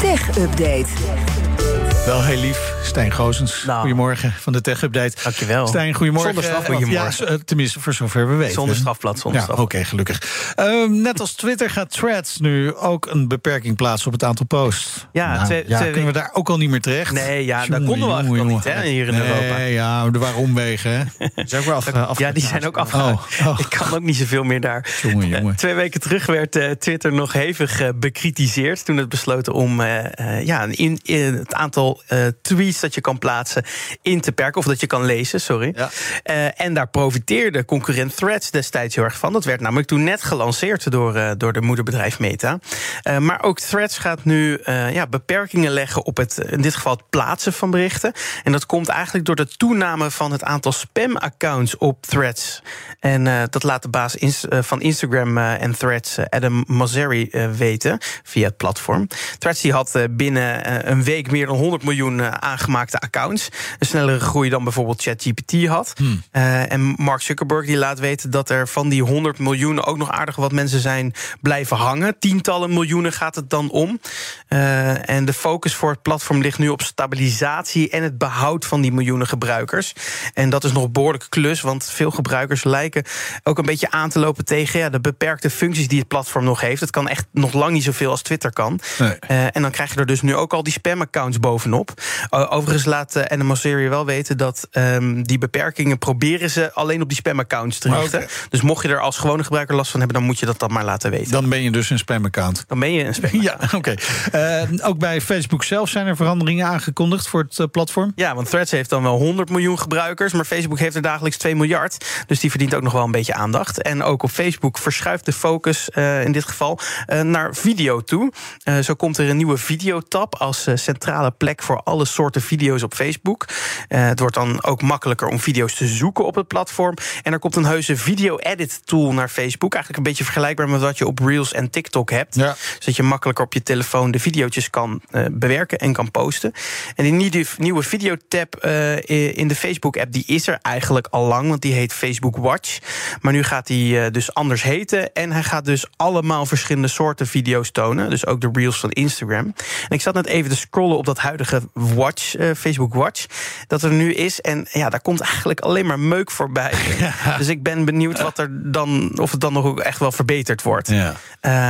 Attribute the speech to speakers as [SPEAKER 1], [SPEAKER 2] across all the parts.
[SPEAKER 1] Tech Update.
[SPEAKER 2] Wel heel lief, Stijn Goosens.
[SPEAKER 3] Nou.
[SPEAKER 2] Goedemorgen van de Tech Update.
[SPEAKER 3] Dankjewel.
[SPEAKER 2] Stijn, goedemorgen.
[SPEAKER 3] Zonder straf, goedemorgen.
[SPEAKER 2] Ja, eh, tenminste, voor zover we weten.
[SPEAKER 3] Zonder strafblad, zonder
[SPEAKER 2] Ja, oké, gelukkig. Ehm, net als Twitter gaat Threads nu ook een beperking plaatsen op het aantal posts.
[SPEAKER 3] Ja,
[SPEAKER 2] Nou,
[SPEAKER 3] twee-
[SPEAKER 2] ja
[SPEAKER 3] twee
[SPEAKER 2] kunnen we daar ook al niet meer terecht?
[SPEAKER 3] Nee, ja, daar konden we
[SPEAKER 2] jongen.
[SPEAKER 3] niet, hè, hier in
[SPEAKER 2] nee,
[SPEAKER 3] Europa.
[SPEAKER 2] ja, er waren omwegen, hè?
[SPEAKER 4] Is ook wel af,
[SPEAKER 3] Ja, die zijn ook afgehaald.
[SPEAKER 2] Oh, oh.
[SPEAKER 3] Ik kan ook niet zoveel meer daar.
[SPEAKER 2] Jongen.
[SPEAKER 3] Eh, Twee weken terug werd eh, Twitter nog hevig bekritiseerd. Toen het besloten om ja, in, in het aantal eh, tweets dat je kan plaatsen in te perken. Of dat je kan lezen, sorry.
[SPEAKER 2] Ja.
[SPEAKER 3] Eh, en daar profiteerde concurrent Threads destijds heel erg van. Dat werd namelijk toen net gelanceerd door, eh, door de moederbedrijf Meta. Maar ook Threads gaat nu ja, beperkingen leggen op het, in dit geval het plaatsen van berichten. En dat komt eigenlijk door de toename van het aantal spam-accounts op Threads. En dat laat de baas ins- van Instagram en Threads, Adam eh, weten via het platform. Threads die had binnen een week meer dan 100 miljoen eh, aangemaakte accounts. Een snellere groei dan bijvoorbeeld ChatGPT had. Eh, en Mark Zuckerberg die laat weten dat er van die 100 miljoen ook nog aardig wat mensen zijn blijven hangen. Tientallen miljoenen gaat het dan om. Eh, en de focus voor het platform ligt nu op stabilisatie en het behoud van die miljoenen gebruikers. En dat is nog een behoorlijke klus, want veel gebruikers lijken ook een beetje aan te lopen tegen ja, de beperkte functies die het platform nog heeft. Het kan echt nog lang niet zoveel als Twitter kan.
[SPEAKER 2] Nee.
[SPEAKER 3] En dan krijg je er dus nu ook al die spam-accounts bovenop. Uh, overigens laat uh, Animal Serie wel weten dat um, die beperkingen proberen ze alleen op die spam-accounts te richten.
[SPEAKER 2] Okay.
[SPEAKER 3] Dus mocht je er als gewone gebruiker last van hebben, dan moet je dat dan maar laten weten.
[SPEAKER 2] Dan ben je dus een spam-account.
[SPEAKER 3] Dan ben je een spam.
[SPEAKER 2] Ja, oké. Okay. Uh, ook bij Facebook zelf zijn er veranderingen aangekondigd voor het uh, platform.
[SPEAKER 3] Ja, want Threads heeft dan wel 100 miljoen gebruikers, maar Facebook heeft er dagelijks 2 miljard. Dus die verdient ook nog wel een beetje aandacht. En ook op Facebook verschuift de focus uh, in dit geval uh, naar video toe. Zo komt er een nieuwe videotab als centrale plek voor alle soorten video's op Facebook. Uh, het wordt dan ook makkelijker om video's te zoeken op het platform. En er komt een heuse video-edit tool naar Facebook. Eigenlijk een beetje vergelijkbaar met wat je op Reels en TikTok hebt.
[SPEAKER 2] Ja.
[SPEAKER 3] Zodat je makkelijker op je telefoon de video's kan uh, bewerken en kan posten. En die nieuwe, nieuwe videotab uh, in de Facebook-app die is er eigenlijk al lang, want die heet Facebook Watch. Maar nu gaat die dus anders heten. En hij gaat dus allemaal verschillende soorten video's tonen. Dus ook de Reels van Instagram. En ik zat net even te scrollen op dat huidige Watch, uh, Facebook Watch, dat er nu is. En ja, daar komt eigenlijk alleen maar meuk voorbij. Ja. Dus ik ben benieuwd wat er dan, of het dan nog ook echt wel verbeterd wordt.
[SPEAKER 2] Ja,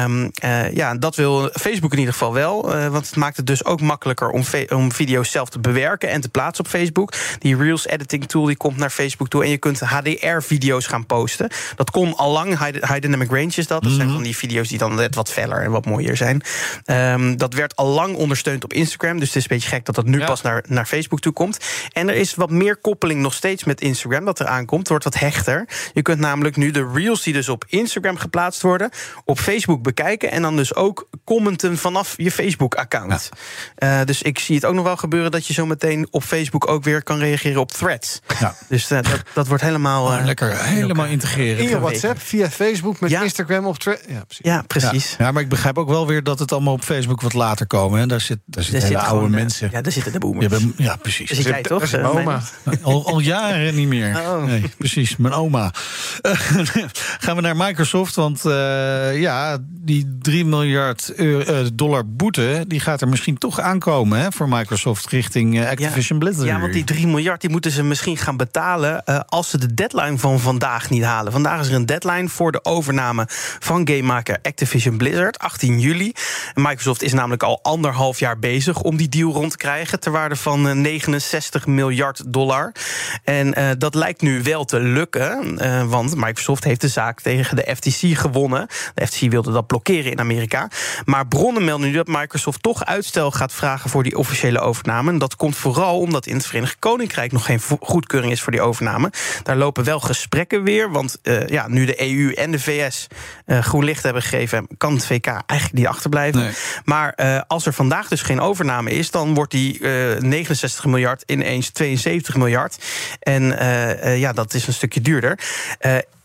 [SPEAKER 3] um, uh, ja dat wil Facebook in ieder geval wel. Uh, want het maakt het dus ook makkelijker om, om video's zelf te bewerken en te plaatsen op Facebook. Die Reels editing tool die komt naar Facebook toe. En je kunt HDR-video's gaan posten. Dat kon al lang. High, high Dynamic Range is dat. Dat mm -hmm. zijn van die video's die dan net wat feller en wat mooier zijn. Um, dat werd al lang ondersteund op Instagram. Dus het is een beetje gek dat dat nu ja. pas naar, naar Facebook toe komt. En er is wat meer koppeling nog steeds met Instagram dat er aankomt. Het wordt wat hechter. Je kunt namelijk nu de Reels die dus op Instagram geplaatst worden... op Facebook bekijken en dan dus ook commenten vanaf je Facebook-account. Ja. Uh, dus ik zie het ook nog wel gebeuren dat je zo meteen op Facebook ook weer kan reageren op threads.
[SPEAKER 2] Ja.
[SPEAKER 3] Dus uh, dat, dat wordt helemaal...
[SPEAKER 2] Uh, oh, lekker, helemaal integreren.
[SPEAKER 4] In je WhatsApp, via Facebook, met ja. Instagram op threads.
[SPEAKER 3] Ja, precies. Ja, precies.
[SPEAKER 2] Ja. maar ik begrijp ook wel weer dat het allemaal op Facebook wat later komen. Hè? Daar, zit, daar zitten hele oude
[SPEAKER 3] gewoon,
[SPEAKER 2] mensen.
[SPEAKER 3] Ja, daar zitten de boomers.
[SPEAKER 2] Ja, ja precies.
[SPEAKER 3] Dus jij toch?
[SPEAKER 4] Uh, oma.
[SPEAKER 2] Al, al, jaren niet meer.
[SPEAKER 3] Oh.
[SPEAKER 2] Nee, precies, mijn oma. gaan we naar Microsoft, want ja, die 3 miljard euro, dollar boete... die gaat er misschien toch aankomen hè, voor Microsoft richting Activision
[SPEAKER 3] ja,
[SPEAKER 2] Blizzard.
[SPEAKER 3] Ja, want die 3 miljard die moeten ze misschien gaan betalen... Uh, als ze de deadline van vandaag niet halen. Vandaag is er een deadline voor de overname van gamemaker Activision Blizzard, 18 juli. Microsoft is namelijk al anderhalf jaar bezig om die deal rond te krijgen... terwijl marktwaarde van 69 miljard dollar. En dat lijkt nu wel te lukken, want Microsoft heeft de zaak tegen de FTC gewonnen. De FTC wilde dat blokkeren in Amerika. Maar bronnen melden nu dat Microsoft toch uitstel gaat vragen voor die officiële overname. En dat komt vooral omdat in het Verenigd Koninkrijk nog geen goedkeuring is voor die overname. Daar lopen wel gesprekken weer, want ja, nu de EU en de VS groen licht hebben gegeven, kan het VK eigenlijk niet achterblijven. Maar als er vandaag dus geen overname is, dan wordt die uh, eh, 69 miljard ineens 72 miljard. En uh, ja, dat is een stukje duurder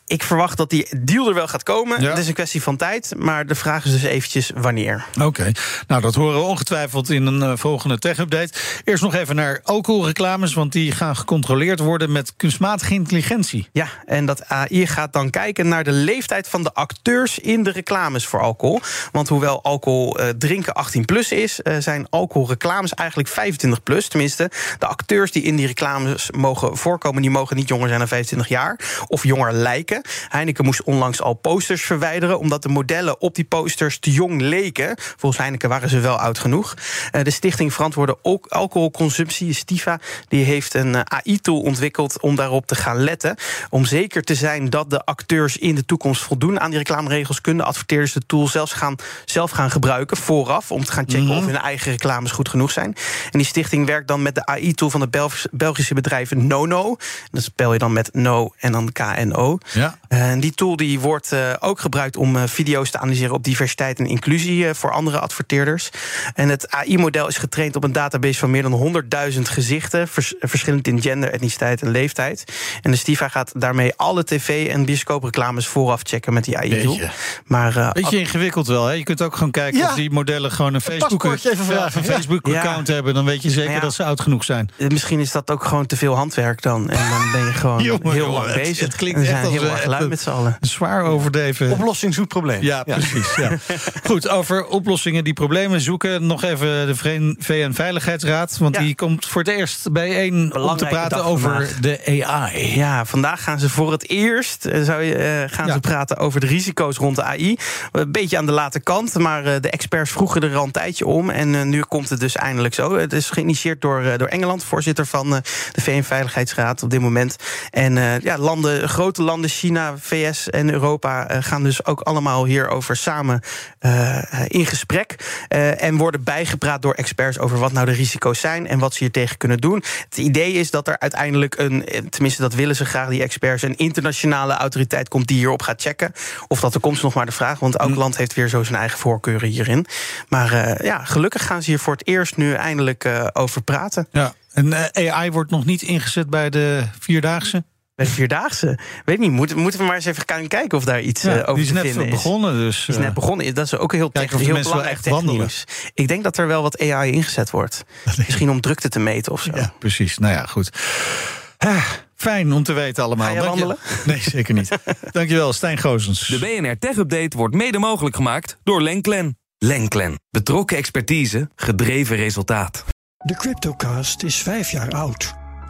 [SPEAKER 3] ik verwacht dat die deal er wel gaat komen. Het is een kwestie van tijd, maar de vraag is dus eventjes wanneer.
[SPEAKER 2] Oké, nou dat horen we ongetwijfeld in een uh, volgende tech-update. Eerst nog even naar alcoholreclames, want die gaan gecontroleerd worden met kunstmatige intelligentie.
[SPEAKER 3] Ja, en dat AI gaat dan kijken naar de leeftijd van de acteurs in de reclames voor alcohol. Want hoewel alcohol uh, drinken 18 plus is, uh, zijn alcoholreclames eigenlijk 25 plus. Tenminste, de acteurs die in die reclames mogen voorkomen, die mogen niet jonger zijn dan 25 jaar of jonger lijken. Heineken moest onlangs al posters verwijderen, omdat de modellen op die posters te jong leken. Volgens Heineken waren ze wel oud genoeg. Eh, de Stichting Verantwoorde Alcoholconsumptie, Stiva, die heeft een eh, AI-tool ontwikkeld om daarop te gaan letten. Om zeker te zijn dat de acteurs in de toekomst voldoen aan die reclameregels, kunnen adverteerders de tool zelfs gaan, zelf gaan gebruiken vooraf. Om te gaan checken mhm. of hun eigen reclames goed genoeg zijn. En die stichting werkt dan met de AI-tool van de Belgische bedrijven Nono. Dat spel je dan met No en dan KNO. Ja. Eh, en die tool die wordt uh, ook gebruikt om uh, video's te analyseren op diversiteit en inclusie voor andere adverteerders. En het AI-model is getraind op een database van meer dan 100.000 gezichten, vers verschillend in gender, etniciteit en leeftijd. En de Stiva gaat daarmee alle tv- en bioscoopreclames vooraf checken met die AI-tool.
[SPEAKER 2] Maar beetje ingewikkeld wel. Hè? Je kunt ook gewoon kijken of die modellen gewoon een Facebook, een Facebook account hebben. Dan weet je zeker dat ze oud genoeg zijn.
[SPEAKER 3] Misschien is dat ook gewoon te veel handwerk dan. En dan ben je gewoon heel lang bezig.
[SPEAKER 2] Het klinkt echt als
[SPEAKER 3] geluid met z'n allen.
[SPEAKER 2] Zwaar overdreven.
[SPEAKER 4] Oplossing zoekt probleem.
[SPEAKER 2] Ja, precies. Ja. Goed, over oplossingen die problemen zoeken. Nog even de VN-veiligheidsraad. Want die komt voor het eerst bijeen om te praten over de AI.
[SPEAKER 3] Ja, vandaag gaan ze voor het eerst eh, zou je, uh, gaan ze praten over de risico's rond de AI. Een beetje aan de late kant, maar de experts vroegen er al een tijdje om. En uh, nu komt het dus eindelijk zo. Het is geïnitieerd door, door Engeland, voorzitter van de VN-veiligheidsraad op dit moment. En ja, landen, grote landen, China, VS en Europa uh, gaan dus ook allemaal hierover samen uh, in gesprek. En worden bijgepraat door experts over wat nou de risico's zijn en wat ze hier tegen kunnen doen. Het idee is dat er uiteindelijk een, tenminste dat willen ze graag, die experts, een internationale autoriteit komt die hierop gaat checken. Of dat er komt nog maar de vraag, want elk hm. land heeft weer zo zijn eigen voorkeuren hierin. Maar ja, gelukkig gaan ze hier voor het eerst nu eindelijk over praten.
[SPEAKER 2] Ja. En AI wordt nog niet ingezet bij de vierdaagse?
[SPEAKER 3] Bij de Vierdaagse. Weet niet, moeten, moeten we maar eens even gaan kijken of daar iets ja, uh, over te vinden is.
[SPEAKER 2] Die is net begonnen, dus...
[SPEAKER 3] Die is net eh, begonnen. Dat is ook heel, technisch, heel belangrijk technisch. Ik denk dat er wel wat AI ingezet wordt. Misschien om drukte te meten of zo.
[SPEAKER 2] Ja, precies. Nou ja, goed. fijn om te weten allemaal.
[SPEAKER 3] Ga je wandelen?
[SPEAKER 2] Nee, zeker niet. Dankjewel, Stijn Gozens.
[SPEAKER 5] De BNR Tech Update wordt mede mogelijk gemaakt door Lenklen. Lenklen. Betrokken expertise, gedreven resultaat.
[SPEAKER 6] De Cryptocast is vijf jaar oud.